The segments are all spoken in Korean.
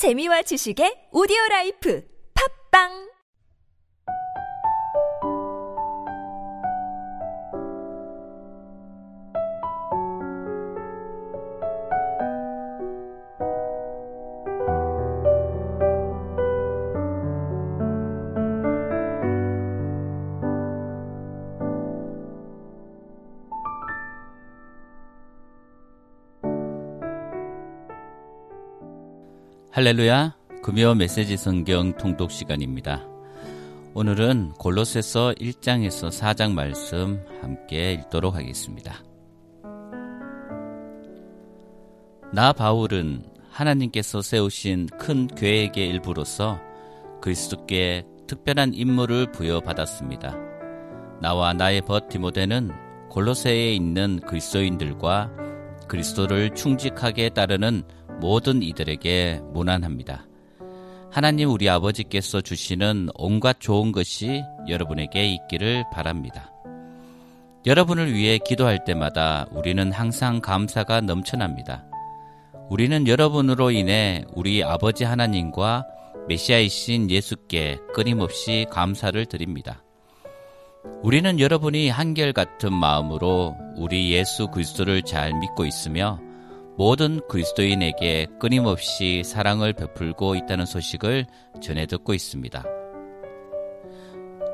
재미와 지식의 오디오 라이프. 팝빵 할렐루야 금요 메시지 성경 통독 시간입니다. 오늘은 골로새서 1장에서 4장 말씀 함께 읽도록 하겠습니다. 나 바울은 하나님께서 세우신 큰 계획의 일부로서 그리스도께 특별한 임무를 부여받았습니다. 나와 나의 벗 디모데는 골로새에 있는 그리스도인들과 그리스도를 충직하게 따르는 모든 이들에게 무난합니다. 하나님 우리 아버지께서 주시는 온갖 좋은 것이 여러분에게 있기를 바랍니다. 여러분을 위해 기도할 때마다 우리는 항상 감사가 넘쳐납니다. 우리는 여러분으로 인해 우리 아버지 하나님과 메시아이신 예수께 끊임없이 감사를 드립니다. 우리는 여러분이 한결같은 마음으로 우리 예수 그리스도를 잘 믿고 있으며 모든 그리스도인에게 끊임없이 사랑을 베풀고 있다는 소식을 전해 듣고 있습니다.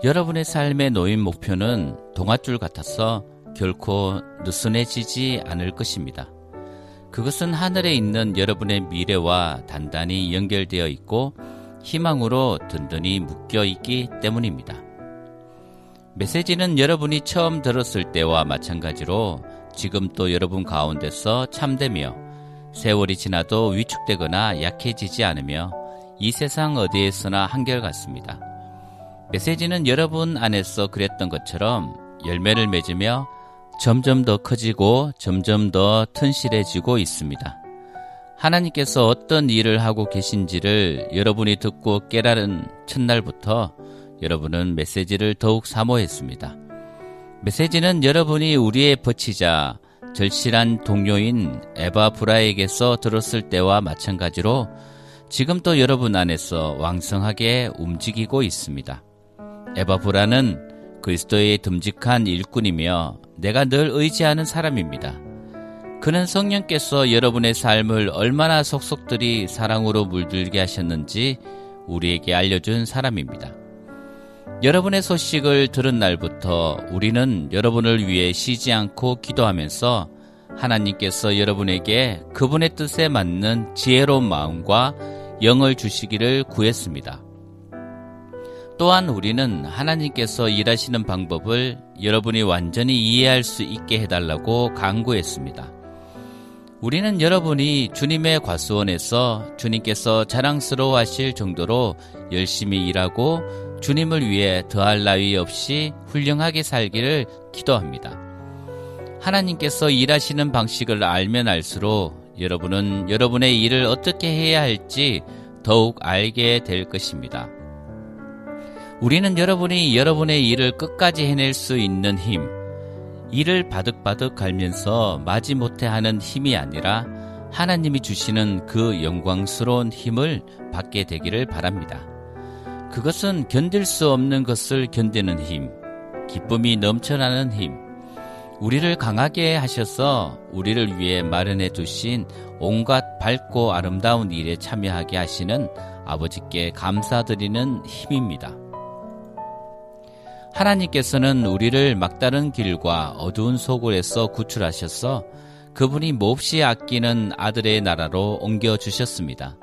여러분의 삶의 놓인 목표는 동아줄 같아서 결코 느슨해지지 않을 것입니다. 그것은 하늘에 있는 여러분의 미래와 단단히 연결되어 있고 희망으로 든든히 묶여 있기 때문입니다. 메시지는 여러분이 처음 들었을 때와 마찬가지로 지금 또 여러분 가운데서 참되며 세월이 지나도 위축되거나 약해지지 않으며 이 세상 어디에서나 한결같습니다. 메시지는 여러분 안에서 그랬던 것처럼 열매를 맺으며 점점 더 커지고 점점 더 튼실해지고 있습니다. 하나님께서 어떤 일을 하고 계신지를 여러분이 듣고 깨달은 첫날부터 여러분은 메시지를 더욱 사모했습니다. 메시지는 여러분이 우리의 버치자, 절실한 동료인 에바 브라에게서 들었을 때와 마찬가지로 지금 또 여러분 안에서 왕성하게 움직이고 있습니다. 에바 브라는 그리스도의 듬직한 일꾼이며 내가 늘 의지하는 사람입니다. 그는 성령께서 여러분의 삶을 얼마나 속속들이 사랑으로 물들게 하셨는지 우리에게 알려준 사람입니다. 여러분의 소식을 들은 날부터 우리는 여러분을 위해 쉬지 않고 기도하면서 하나님께서 여러분에게 그분의 뜻에 맞는 지혜로운 마음과 영을 주시기를 구했습니다. 또한 우리는 하나님께서 일하시는 방법을 여러분이 완전히 이해할 수 있게 해달라고 강구했습니다. 우리는 여러분이 주님의 과수원에서 주님께서 자랑스러워 하실 정도로 열심히 일하고 주님을 위해 더할 나위 없이 훌륭하게 살기를 기도합니다. 하나님께서 일하시는 방식을 알면 알수록 여러분은 여러분의 일을 어떻게 해야 할지 더욱 알게 될 것입니다. 우리는 여러분이 여러분의 일을 끝까지 해낼 수 있는 힘, 일을 바득바득 갈면서 마지못해 하는 힘이 아니라 하나님이 주시는 그 영광스러운 힘을 받게 되기를 바랍니다. 그것은 견딜 수 없는 것을 견디는 힘, 기쁨이 넘쳐나는 힘, 우리를 강하게 하셔서 우리를 위해 마련해 두신 온갖 밝고 아름다운 일에 참여하게 하시는 아버지께 감사드리는 힘입니다. 하나님께서는 우리를 막다른 길과 어두운 소굴에서 구출하셔서 그분이 몹시 아끼는 아들의 나라로 옮겨주셨습니다.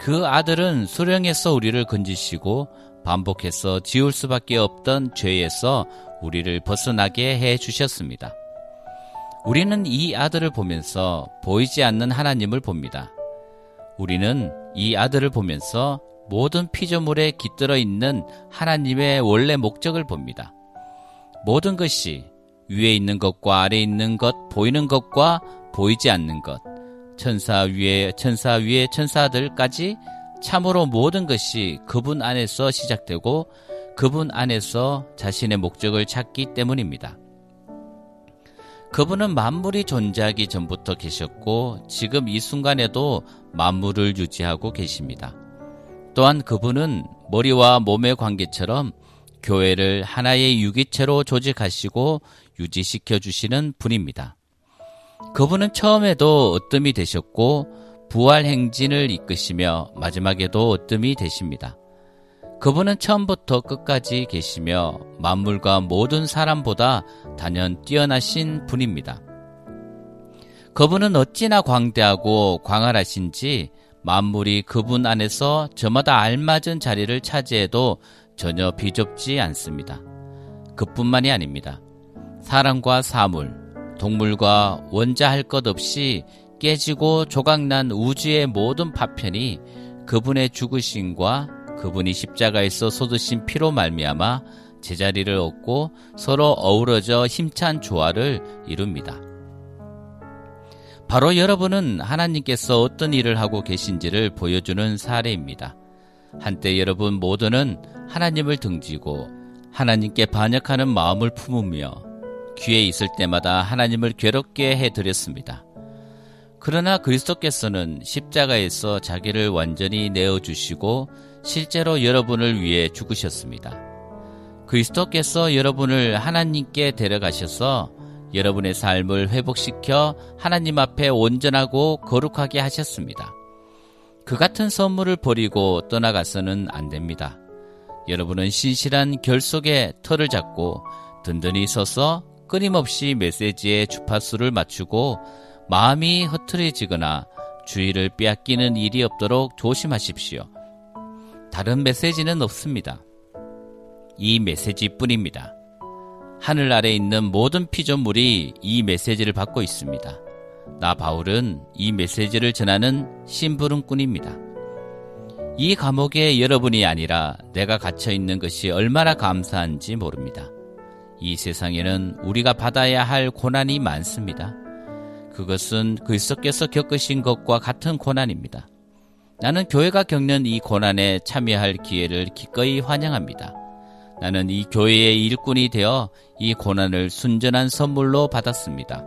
그 아들은 수령에서 우리를 건지시고 반복해서 지울 수밖에 없던 죄에서 우리를 벗어나게 해 주셨습니다. 우리는 이 아들을 보면서 보이지 않는 하나님을 봅니다. 우리는 이 아들을 보면서 모든 피조물에 깃들어 있는 하나님의 원래 목적을 봅니다. 모든 것이 위에 있는 것과 아래 있는 것, 보이는 것과 보이지 않는 것, 천사 위에 천사 위에 천사들까지 참으로 모든 것이 그분 안에서 시작되고 그분 안에서 자신의 목적을 찾기 때문입니다. 그분은 만물이 존재하기 전부터 계셨고 지금 이 순간에도 만물을 유지하고 계십니다. 또한 그분은 머리와 몸의 관계처럼 교회를 하나의 유기체로 조직하시고 유지시켜 주시는 분입니다. 그분은 처음에도 어뜸이 되셨고 부활 행진을 이끄시며 마지막에도 어뜸이 되십니다. 그분은 처음부터 끝까지 계시며 만물과 모든 사람보다 단연 뛰어나신 분입니다. 그분은 어찌나 광대하고 광활하신지 만물이 그분 안에서 저마다 알맞은 자리를 차지해도 전혀 비좁지 않습니다. 그뿐만이 아닙니다. 사람과 사물, 동물과 원자 할 것 없이 깨지고 조각난 우주의 모든 파편이 그분의 죽으심과 그분이 십자가에서 쏟으신 피로 말미암아 제자리를 얻고 서로 어우러져 힘찬 조화를 이룹니다. 바로 여러분은 하나님께서 어떤 일을 하고 계신지를 보여주는 사례입니다. 한때 여러분 모두는 하나님을 등지고 하나님께 반역하는 마음을 품으며 귀에 있을 때마다 하나님을 괴롭게 해드렸습니다. 그러나 그리스도께서는 십자가에서 자기를 완전히 내어주시고 실제로 여러분을 위해 죽으셨습니다. 그리스도께서 여러분을 하나님께 데려가셔서 여러분의 삶을 회복시켜 하나님 앞에 온전하고 거룩하게 하셨습니다. 그 같은 선물을 버리고 떠나가서는 안 됩니다. 여러분은 신실한 결속에 털을 잡고 든든히 서서 끊임없이 메시지의 주파수를 맞추고 마음이 흐트러지거나 주의를 빼앗기는 일이 없도록 조심하십시오. 다른 메시지는 없습니다. 이 메시지뿐입니다. 하늘 아래 있는 모든 피조물이 이 메시지를 받고 있습니다. 나 바울은 이 메시지를 전하는 심부름꾼입니다. 이 감옥에 여러분이 아니라 내가 갇혀 있는 것이 얼마나 감사한지 모릅니다. 이 세상에는 우리가 받아야 할 고난이 많습니다. 그것은 그리스도께서 겪으신 것과 같은 고난입니다. 나는 교회가 겪는 이 고난에 참여할 기회를 기꺼이 환영합니다. 나는 이 교회의 일꾼이 되어 이 고난을 순전한 선물로 받았습니다.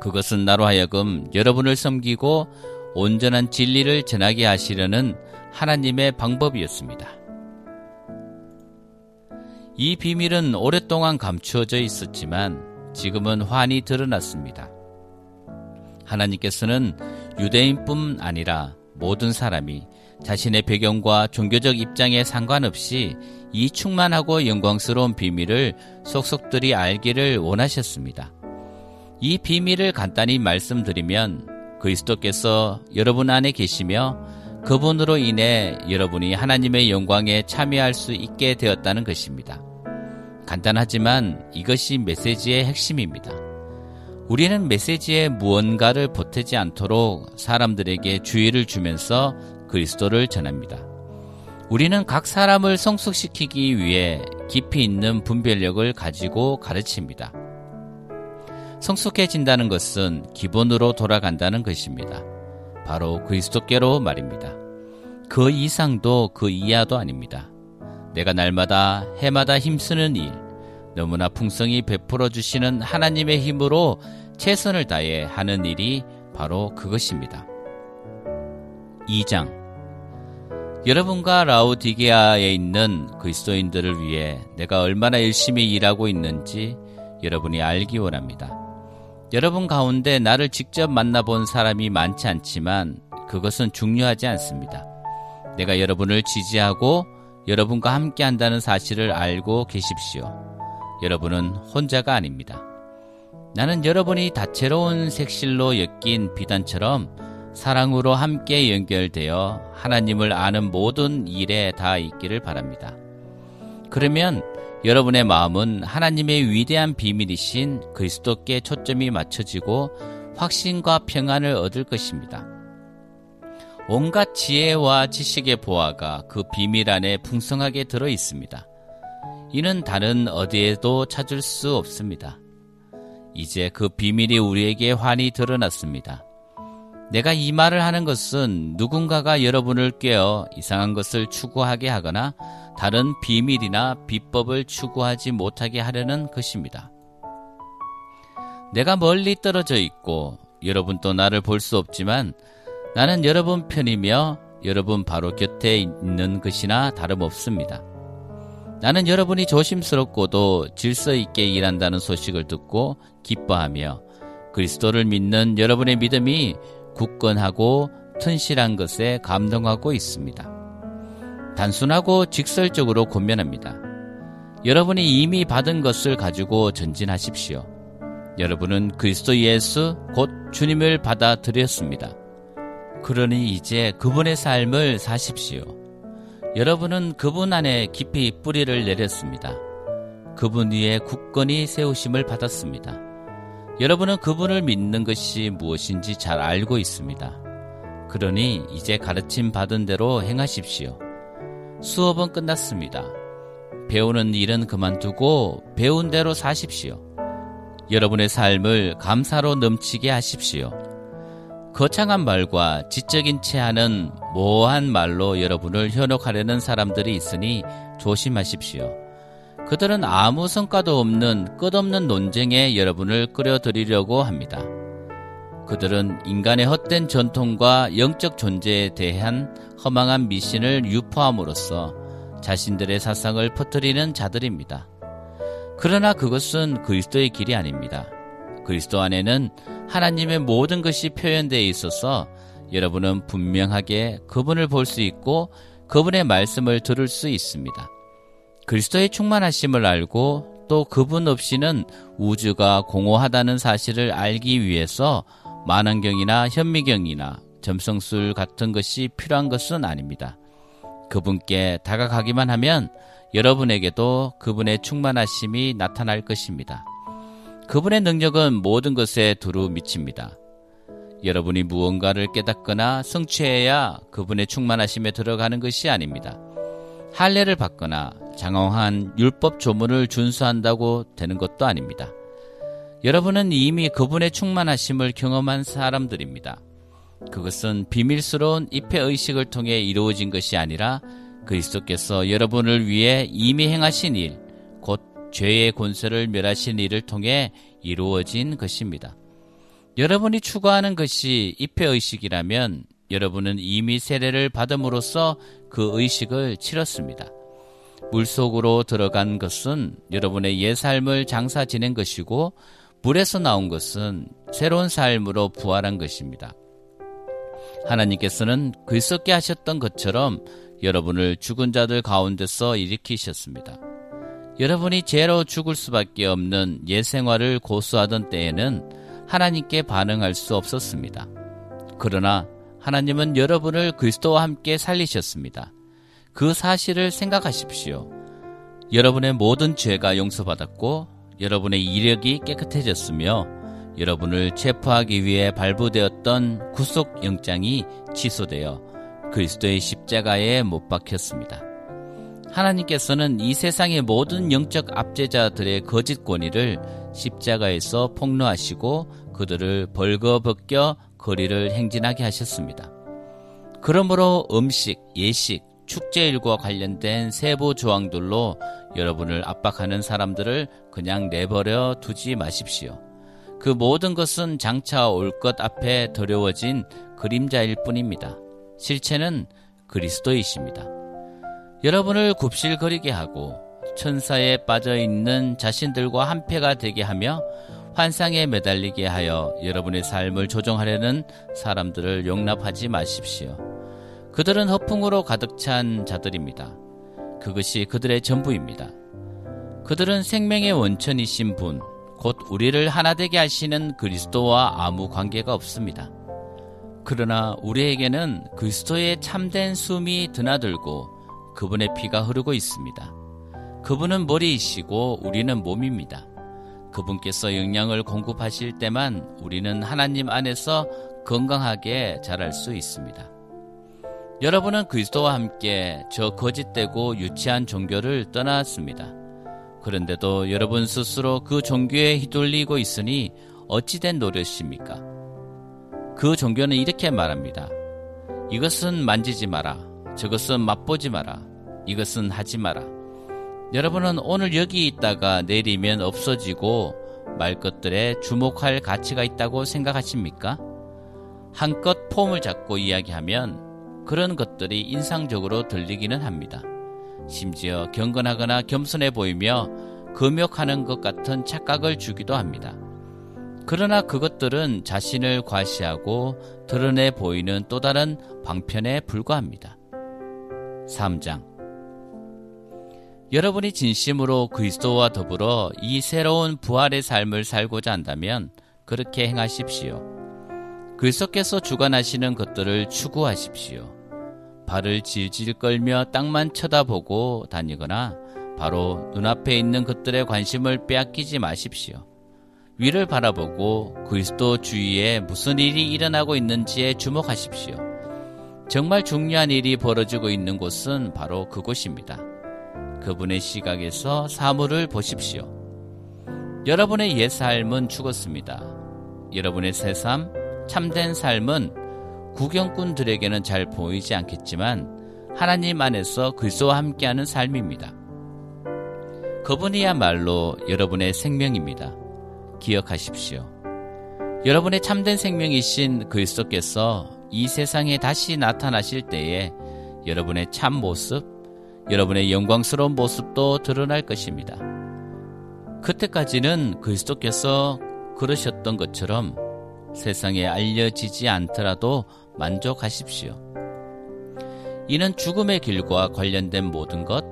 그것은 나로 하여금 여러분을 섬기고 온전한 진리를 전하게 하시려는 하나님의 방법이었습니다. 이 비밀은 오랫동안 감추어져 있었지만 지금은 환히 드러났습니다. 하나님께서는 유대인뿐 아니라 모든 사람이 자신의 배경과 종교적 입장에 상관없이 이 충만하고 영광스러운 비밀을 속속들이 알기를 원하셨습니다. 이 비밀을 간단히 말씀드리면 그리스도께서 여러분 안에 계시며 그분으로 인해 여러분이 하나님의 영광에 참여할 수 있게 되었다는 것입니다. 간단하지만 이것이 메시지의 핵심입니다. 우리는 메시지에 무언가를 보태지 않도록 사람들에게 주의를 주면서 그리스도를 전합니다. 우리는 각 사람을 성숙시키기 위해 깊이 있는 분별력을 가지고 가르칩니다. 성숙해진다는 것은 기본으로 돌아간다는 것입니다. 바로 그리스도께로 말입니다. 그 이상도 그 이하도 아닙니다. 내가 날마다 해마다 힘쓰는 일, 너무나 풍성히 베풀어 주시는 하나님의 힘으로 최선을 다해 하는 일이 바로 그것입니다. 2장 여러분과 라우디게아에 있는 그리스도인들을 위해 내가 얼마나 열심히 일하고 있는지 여러분이 알기 원합니다. 여러분 가운데 나를 직접 만나본 사람이 많지 않지만 그것은 중요하지 않습니다. 내가 여러분을 지지하고 여러분과 함께 한다는 사실을 알고 계십시오. 여러분은 혼자가 아닙니다. 나는 여러분이 다채로운 색실로 엮인 비단처럼 사랑으로 함께 연결되어 하나님을 아는 모든 일에 다 있기를 바랍니다. 그러면 여러분의 마음은 하나님의 위대한 비밀이신 그리스도께 초점이 맞춰지고 확신과 평안을 얻을 것입니다. 온갖 지혜와 지식의 보화가 그 비밀 안에 풍성하게 들어 있습니다. 이는 다른 어디에도 찾을 수 없습니다. 이제 그 비밀이 우리에게 환히 드러났습니다. 내가 이 말을 하는 것은 누군가가 여러분을 깨어 이상한 것을 추구하게 하거나 다른 비밀이나 비법을 추구하지 못하게 하려는 것입니다. 내가 멀리 떨어져 있고 여러분도 나를 볼 수 없지만 나는 여러분 편이며 여러분 바로 곁에 있는 것이나 다름없습니다. 나는 여러분이 조심스럽고도 질서 있게 일한다는 소식을 듣고 기뻐하며 그리스도를 믿는 여러분의 믿음이 굳건하고 튼실한 것에 감동하고 있습니다. 단순하고 직설적으로 권면합니다. 여러분이 이미 받은 것을 가지고 전진하십시오. 여러분은 그리스도 예수 곧 주님을 받아들였습니다. 그러니 이제 그분의 삶을 사십시오. 여러분은 그분 안에 깊이 뿌리를 내렸습니다. 그분 위에 굳건히 세우심을 받았습니다. 여러분은 그분을 믿는 것이 무엇인지 잘 알고 있습니다. 그러니 이제 가르침 받은 대로 행하십시오. 수업은 끝났습니다. 배우는 일은 그만두고 배운 대로 사십시오. 여러분의 삶을 감사로 넘치게 하십시오. 거창한 말과 지적인 체하는 모호한 말로 여러분을 현혹하려는 사람들이 있으니 조심하십시오. 그들은 아무 성과도 없는 끝없는 논쟁에 여러분을 끌어들이려고 합니다. 그들은 인간의 헛된 전통과 영적 존재에 대한 허망한 미신을 유포함으로써 자신들의 사상을 퍼뜨리는 자들입니다. 그러나 그것은 그리스도의 길이 아닙니다. 그리스도 안에는 하나님의 모든 것이 표현되어 있어서 여러분은 분명하게 그분을 볼 수 있고 그분의 말씀을 들을 수 있습니다. 그리스도의 충만하심을 알고 또 그분 없이는 우주가 공허하다는 사실을 알기 위해서 만원경이나 현미경이나 점성술 같은 것이 필요한 것은 아닙니다. 그분께 다가가기만 하면 여러분에게도 그분의 충만하심이 나타날 것입니다. 그분의 능력은 모든 것에 두루 미칩니다. 여러분이 무언가를 깨닫거나 성취해야 그분의 충만하심에 들어가는 것이 아닙니다. 할례를 받거나 장황한 율법 조문을 준수한다고 되는 것도 아닙니다. 여러분은 이미 그분의 충만하심을 경험한 사람들입니다. 그것은 비밀스러운 입회 의식을 통해 이루어진 것이 아니라 그리스도께서 여러분을 위해 이미 행하신 일, 죄의 권세를 멸하신 일을 통해 이루어진 것입니다. 여러분이 추구하는 것이 입회 의식이라면 여러분은 이미 세례를 받음으로써 그 의식을 치렀습니다. 물속으로 들어간 것은 여러분의 옛 삶을 장사 지낸 것이고 물에서 나온 것은 새로운 삶으로 부활한 것입니다. 하나님께서는 글썩게 하셨던 것처럼 여러분을 죽은 자들 가운데서 일으키셨습니다. 여러분이 죄로 죽을 수밖에 없는 옛 생활을 고수하던 때에는 하나님께 반응할 수 없었습니다. 그러나 하나님은 여러분을 그리스도와 함께 살리셨습니다. 그 사실을 생각하십시오. 여러분의 모든 죄가 용서받았고 여러분의 이력이 깨끗해졌으며 여러분을 체포하기 위해 발부되었던 구속 영장이 취소되어 그리스도의 십자가에 못 박혔습니다. 하나님께서는 이 세상의 모든 영적 압제자들의 거짓 권위를 십자가에서 폭로하시고 그들을 벌거벗겨 거리를 행진하게 하셨습니다. 그러므로 음식, 예식, 축제 일과 관련된 세부 조항들로 여러분을 압박하는 사람들을 그냥 내버려 두지 마십시오. 그 모든 것은 장차 올 것 앞에 더려워진 그림자일 뿐입니다. 실체는 그리스도이십니다. 여러분을 굽실거리게 하고 천사에 빠져 있는 자신들과 한패가 되게 하며 환상에 매달리게 하여 여러분의 삶을 조종하려는 사람들을 용납하지 마십시오. 그들은 허풍으로 가득 찬 자들입니다. 그것이 그들의 전부입니다. 그들은 생명의 원천이신 분, 곧 우리를 하나 되게 하시는 그리스도와 아무 관계가 없습니다. 그러나 우리에게는 그리스도의 참된 숨이 드나들고 그분의 피가 흐르고 있습니다. 그분은 머리이시고 우리는 몸입니다. 그분께서 영양을 공급하실 때만 우리는 하나님 안에서 건강하게 자랄 수 있습니다. 여러분은 그리스도와 함께 저 거짓되고 유치한 종교를 떠났습니다. 그런데도 여러분 스스로 그 종교에 휘둘리고 있으니 어찌된 노릇입니까? 그 종교는 이렇게 말합니다. 이것은 만지지 마라. 저것은 맛보지 마라. 이것은 하지 마라. 여러분은 오늘 여기 있다가 내리면 없어지고 말 것들에 주목할 가치가 있다고 생각하십니까? 한껏 폼을 잡고 이야기하면 그런 것들이 인상적으로 들리기는 합니다. 심지어 경건하거나 겸손해 보이며 금욕하는 것 같은 착각을 주기도 합니다. 그러나 그것들은 자신을 과시하고 드러내 보이는 또 다른 방편에 불과합니다. 3장 여러분이 진심으로 그리스도와 더불어 이 새로운 부활의 삶을 살고자 한다면 그렇게 행하십시오. 그리스도께서 주관하시는 것들을 추구하십시오. 발을 질질 끌며 땅만 쳐다보고 다니거나 바로 눈앞에 있는 것들에 관심을 빼앗기지 마십시오. 위를 바라보고 그리스도 주위에 무슨 일이 일어나고 있는지에 주목하십시오. 정말 중요한 일이 벌어지고 있는 곳은 바로 그곳입니다. 그분의 시각에서 사물을 보십시오. 여러분의 옛 삶은 죽었습니다. 여러분의 새 삶, 참된 삶은 구경꾼들에게는 잘 보이지 않겠지만 하나님 안에서 그리스도와 함께하는 삶입니다. 그분이야말로 여러분의 생명입니다. 기억하십시오. 여러분의 참된 생명이신 그리스도께서 이 세상에 다시 나타나실 때에 여러분의 참 모습, 여러분의 영광스러운 모습도 드러날 것입니다. 그때까지는 그리스도께서 그러셨던 것처럼 세상에 알려지지 않더라도 만족하십시오. 이는 죽음의 길과 관련된 모든 것,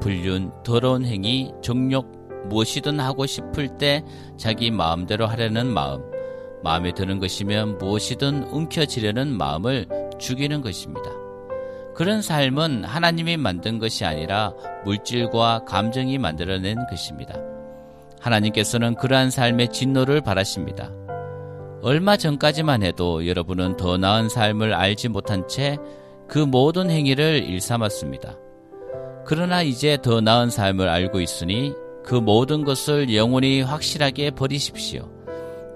불륜, 더러운 행위, 정욕, 무엇이든 하고 싶을 때 자기 마음대로 하려는 마음, 마음에 드는 것이면 무엇이든 움켜쥐려는 마음을 죽이는 것입니다. 그런 삶은 하나님이 만든 것이 아니라 물질과 감정이 만들어낸 것입니다. 하나님께서는 그러한 삶의 진노를 바라십니다. 얼마 전까지만 해도 여러분은 더 나은 삶을 알지 못한 채 그 모든 행위를 일삼았습니다. 그러나 이제 더 나은 삶을 알고 있으니 그 모든 것을 영원히 확실하게 버리십시오.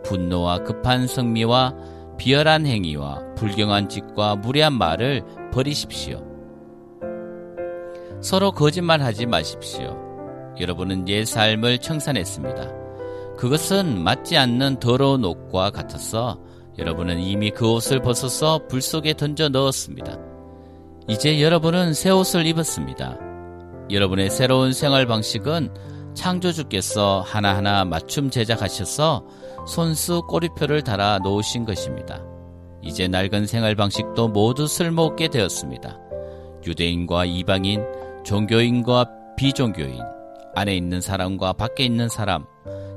분노와 급한 성미와 비열한 행위와 불경한 짓과 무례한 말을 버리십시오. 서로 거짓말하지 마십시오. 여러분은 옛 삶을 청산했습니다. 그것은 맞지 않는 더러운 옷과 같아서 여러분은 이미 그 옷을 벗어서 불 속에 던져 넣었습니다. 이제 여러분은 새 옷을 입었습니다. 여러분의 새로운 생활 방식은 창조주께서 하나하나 맞춤 제작하셔서 손수 꼬리표를 달아 놓으신 것입니다. 이제 낡은 생활 방식도 모두 쓸모없게 되었습니다. 유대인과 이방인, 종교인과 비종교인, 안에 있는 사람과 밖에 있는 사람,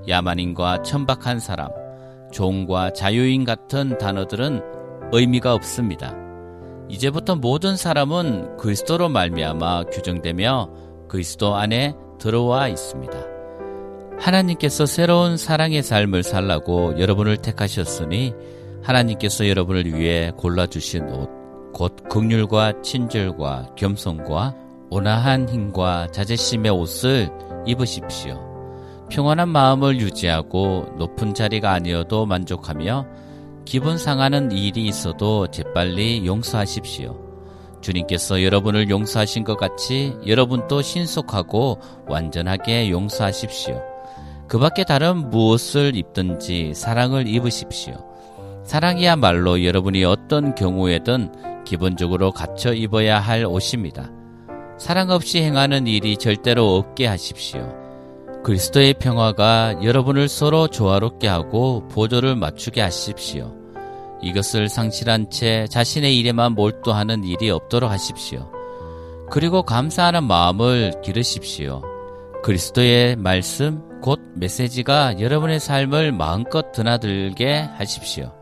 야만인과 천박한 사람, 종과 자유인 같은 단어들은 의미가 없습니다. 이제부터 모든 사람은 그리스도로 말미암아 규정되며 그리스도 안에 들어와 있습니다. 하나님께서 새로운 사랑의 삶을 살라고 여러분을 택하셨으니 하나님께서 여러분을 위해 골라주신 옷, 곧 극률과 친절과 겸손과 온화한 힘과 자제심의 옷을 입으십시오. 평안한 마음을 유지하고 높은 자리가 아니어도 만족하며 기분 상하는 일이 있어도 재빨리 용서하십시오. 주님께서 여러분을 용서하신 것 같이 여러분도 신속하고 완전하게 용서하십시오. 그 밖에 다른 무엇을 입든지 사랑을 입으십시오. 사랑이야말로 여러분이 어떤 경우에든 기본적으로 갖춰 입어야 할 옷입니다. 사랑 없이 행하는 일이 절대로 없게 하십시오. 그리스도의 평화가 여러분을 서로 조화롭게 하고 보조를 맞추게 하십시오. 이것을 상실한 채 자신의 일에만 몰두하는 일이 없도록 하십시오. 그리고 감사하는 마음을 기르십시오. 그리스도의 말씀, 곧 메시지가 여러분의 삶을 마음껏 드나들게 하십시오.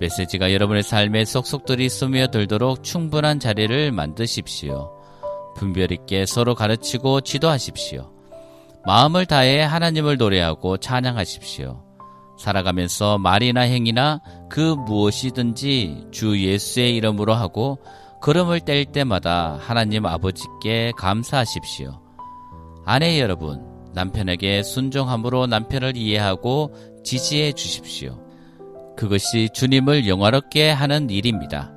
메시지가 여러분의 삶에 쏙쏙들이 스며들도록 충분한 자리를 만드십시오. 분별 있게 서로 가르치고 지도하십시오. 마음을 다해 하나님을 노래하고 찬양하십시오. 살아가면서 말이나 행위나 그 무엇이든지 주 예수의 이름으로 하고 걸음을 뗄 때마다 하나님 아버지께 감사하십시오. 아내 여러분, 남편에게 순종함으로 남편을 이해하고 지지해 주십시오. 그것이 주님을 영화롭게 하는 일입니다.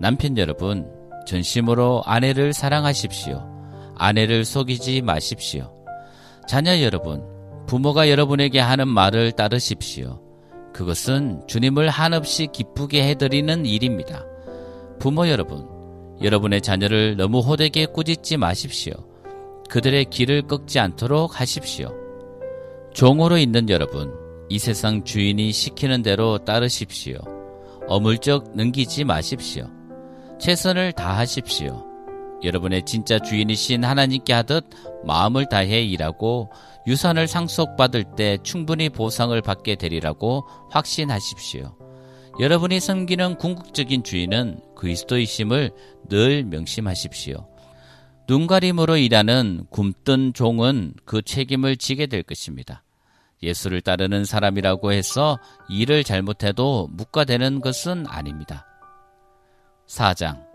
남편 여러분, 전심으로 아내를 사랑하십시오. 아내를 속이지 마십시오. 자녀 여러분, 부모가 여러분에게 하는 말을 따르십시오. 그것은 주님을 한없이 기쁘게 해드리는 일입니다. 부모 여러분, 여러분의 자녀를 너무 호되게 꾸짖지 마십시오. 그들의 길을 꺾지 않도록 하십시오. 종으로 있는 여러분, 이 세상 주인이 시키는 대로 따르십시오. 어물쩍 넘기지 마십시오. 최선을 다하십시오. 여러분의 진짜 주인이신 하나님께 하듯 마음을 다해 일하고 유산을 상속받을 때 충분히 보상을 받게 되리라고 확신하십시오. 여러분이 섬기는 궁극적인 주인은 그리스도이심을 늘 명심하십시오. 눈가림으로 일하는 굼뜬 종은 그 책임을 지게 될 것입니다. 예수를 따르는 사람이라고 해서 일을 잘못해도 묵과되는 것은 아닙니다. 4장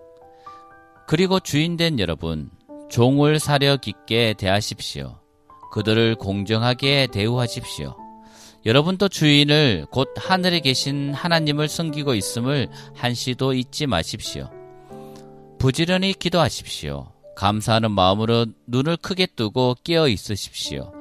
그리고 주인된 여러분, 종을 사려 깊게 대하십시오. 그들을 공정하게 대우하십시오. 여러분도 주인을 곧 하늘에 계신 하나님을 섬기고 있음을 한시도 잊지 마십시오. 부지런히 기도하십시오. 감사하는 마음으로 눈을 크게 뜨고 깨어 있으십시오.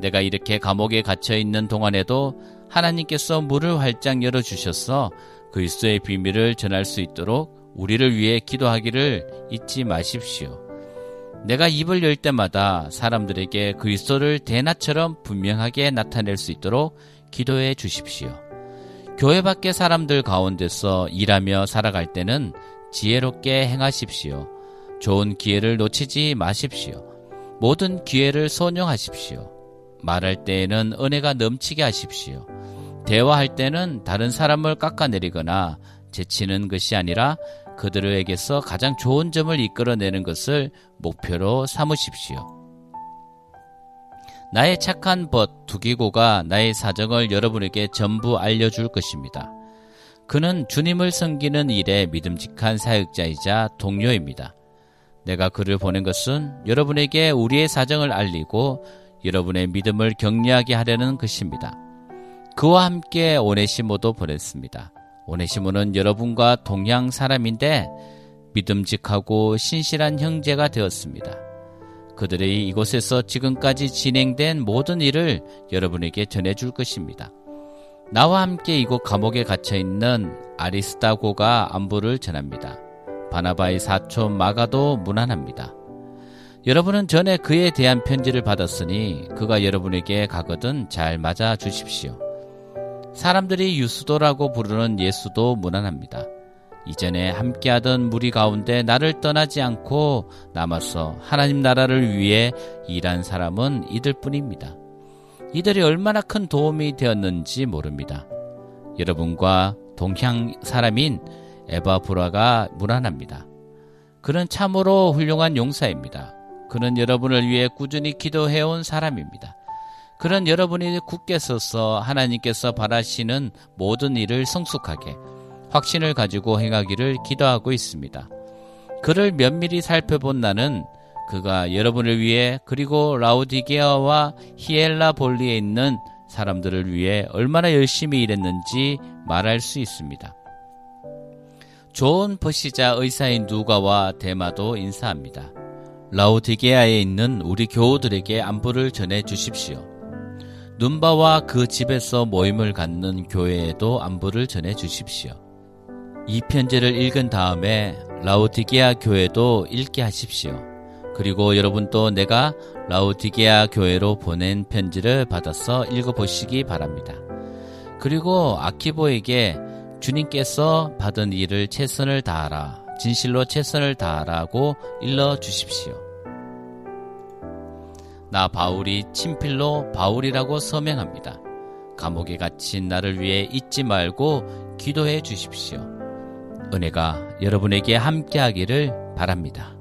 내가 이렇게 감옥에 갇혀 있는 동안에도 하나님께서 문을 활짝 열어 주셔서 그리스도의 비밀을 전할 수 있도록 우리를 위해 기도하기를 잊지 마십시오. 내가 입을 열 때마다 사람들에게 그리스도를 대낮처럼 분명하게 나타낼 수 있도록 기도해 주십시오. 교회 밖의 사람들 가운데서 일하며 살아갈 때는 지혜롭게 행하십시오. 좋은 기회를 놓치지 마십시오. 모든 기회를 선용하십시오. 말할 때에는 은혜가 넘치게 하십시오. 대화할 때는 다른 사람을 깎아내리거나 제치는 것이 아니라 그들에게서 가장 좋은 점을 이끌어내는 것을 목표로 삼으십시오. 나의 착한 벗 두기고가 나의 사정을 여러분에게 전부 알려줄 것입니다. 그는 주님을 섬기는 일에 믿음직한 사역자이자 동료입니다. 내가 그를 보낸 것은 여러분에게 우리의 사정을 알리고 여러분의 믿음을 격려하게 하려는 것입니다. 그와 함께 오네시모도 보냈습니다. 오네시모는 여러분과 동양 사람인데 믿음직하고 신실한 형제가 되었습니다. 그들이 이곳에서 지금까지 진행된 모든 일을 여러분에게 전해줄 것입니다. 나와 함께 이곳 감옥에 갇혀 있는 아리스타고가 안부를 전합니다. 바나바의 사촌 마가도 무난합니다. 여러분은 전에 그에 대한 편지를 받았으니 그가 여러분에게 가거든 잘 맞아 주십시오. 사람들이 유수도라고 부르는 예수도 무난합니다. 이전에 함께하던 무리 가운데 나를 떠나지 않고 남아서 하나님 나라를 위해 일한 사람은 이들 뿐입니다. 이들이 얼마나 큰 도움이 되었는지 모릅니다. 여러분과 동향 사람인 에바 브라가 무난합니다. 그는 참으로 훌륭한 용사입니다. 그는 여러분을 위해 꾸준히 기도해온 사람입니다. 그는 여러분이 굳게 서서 하나님께서 바라시는 모든 일을 성숙하게 확신을 가지고 행하기를 기도하고 있습니다. 그를 면밀히 살펴본 나는 그가 여러분을 위해 그리고 라우디게아와 히엘라 볼리에 있는 사람들을 위해 얼마나 열심히 일했는지 말할 수 있습니다. 좋은 버시자 의사인 누가와 대마도 인사합니다. 라우디게아에 있는 우리 교우들에게 안부를 전해 주십시오. 눈바와 그 집에서 모임을 갖는 교회에도 안부를 전해 주십시오. 이 편지를 읽은 다음에 라우디게아 교회도 읽게 하십시오. 그리고 여러분도 내가 라우디게아 교회로 보낸 편지를 받아서 읽어보시기 바랍니다. 그리고 아키보에게 주님께서 받은 일을 최선을 다하라. 진실로 최선을 다하라고 일러 주십시오. 나 바울이 친필로 바울이라고 서명합니다. 감옥에 갇힌 나를 위해 잊지 말고 기도해 주십시오. 은혜가 여러분에게 함께하기를 바랍니다.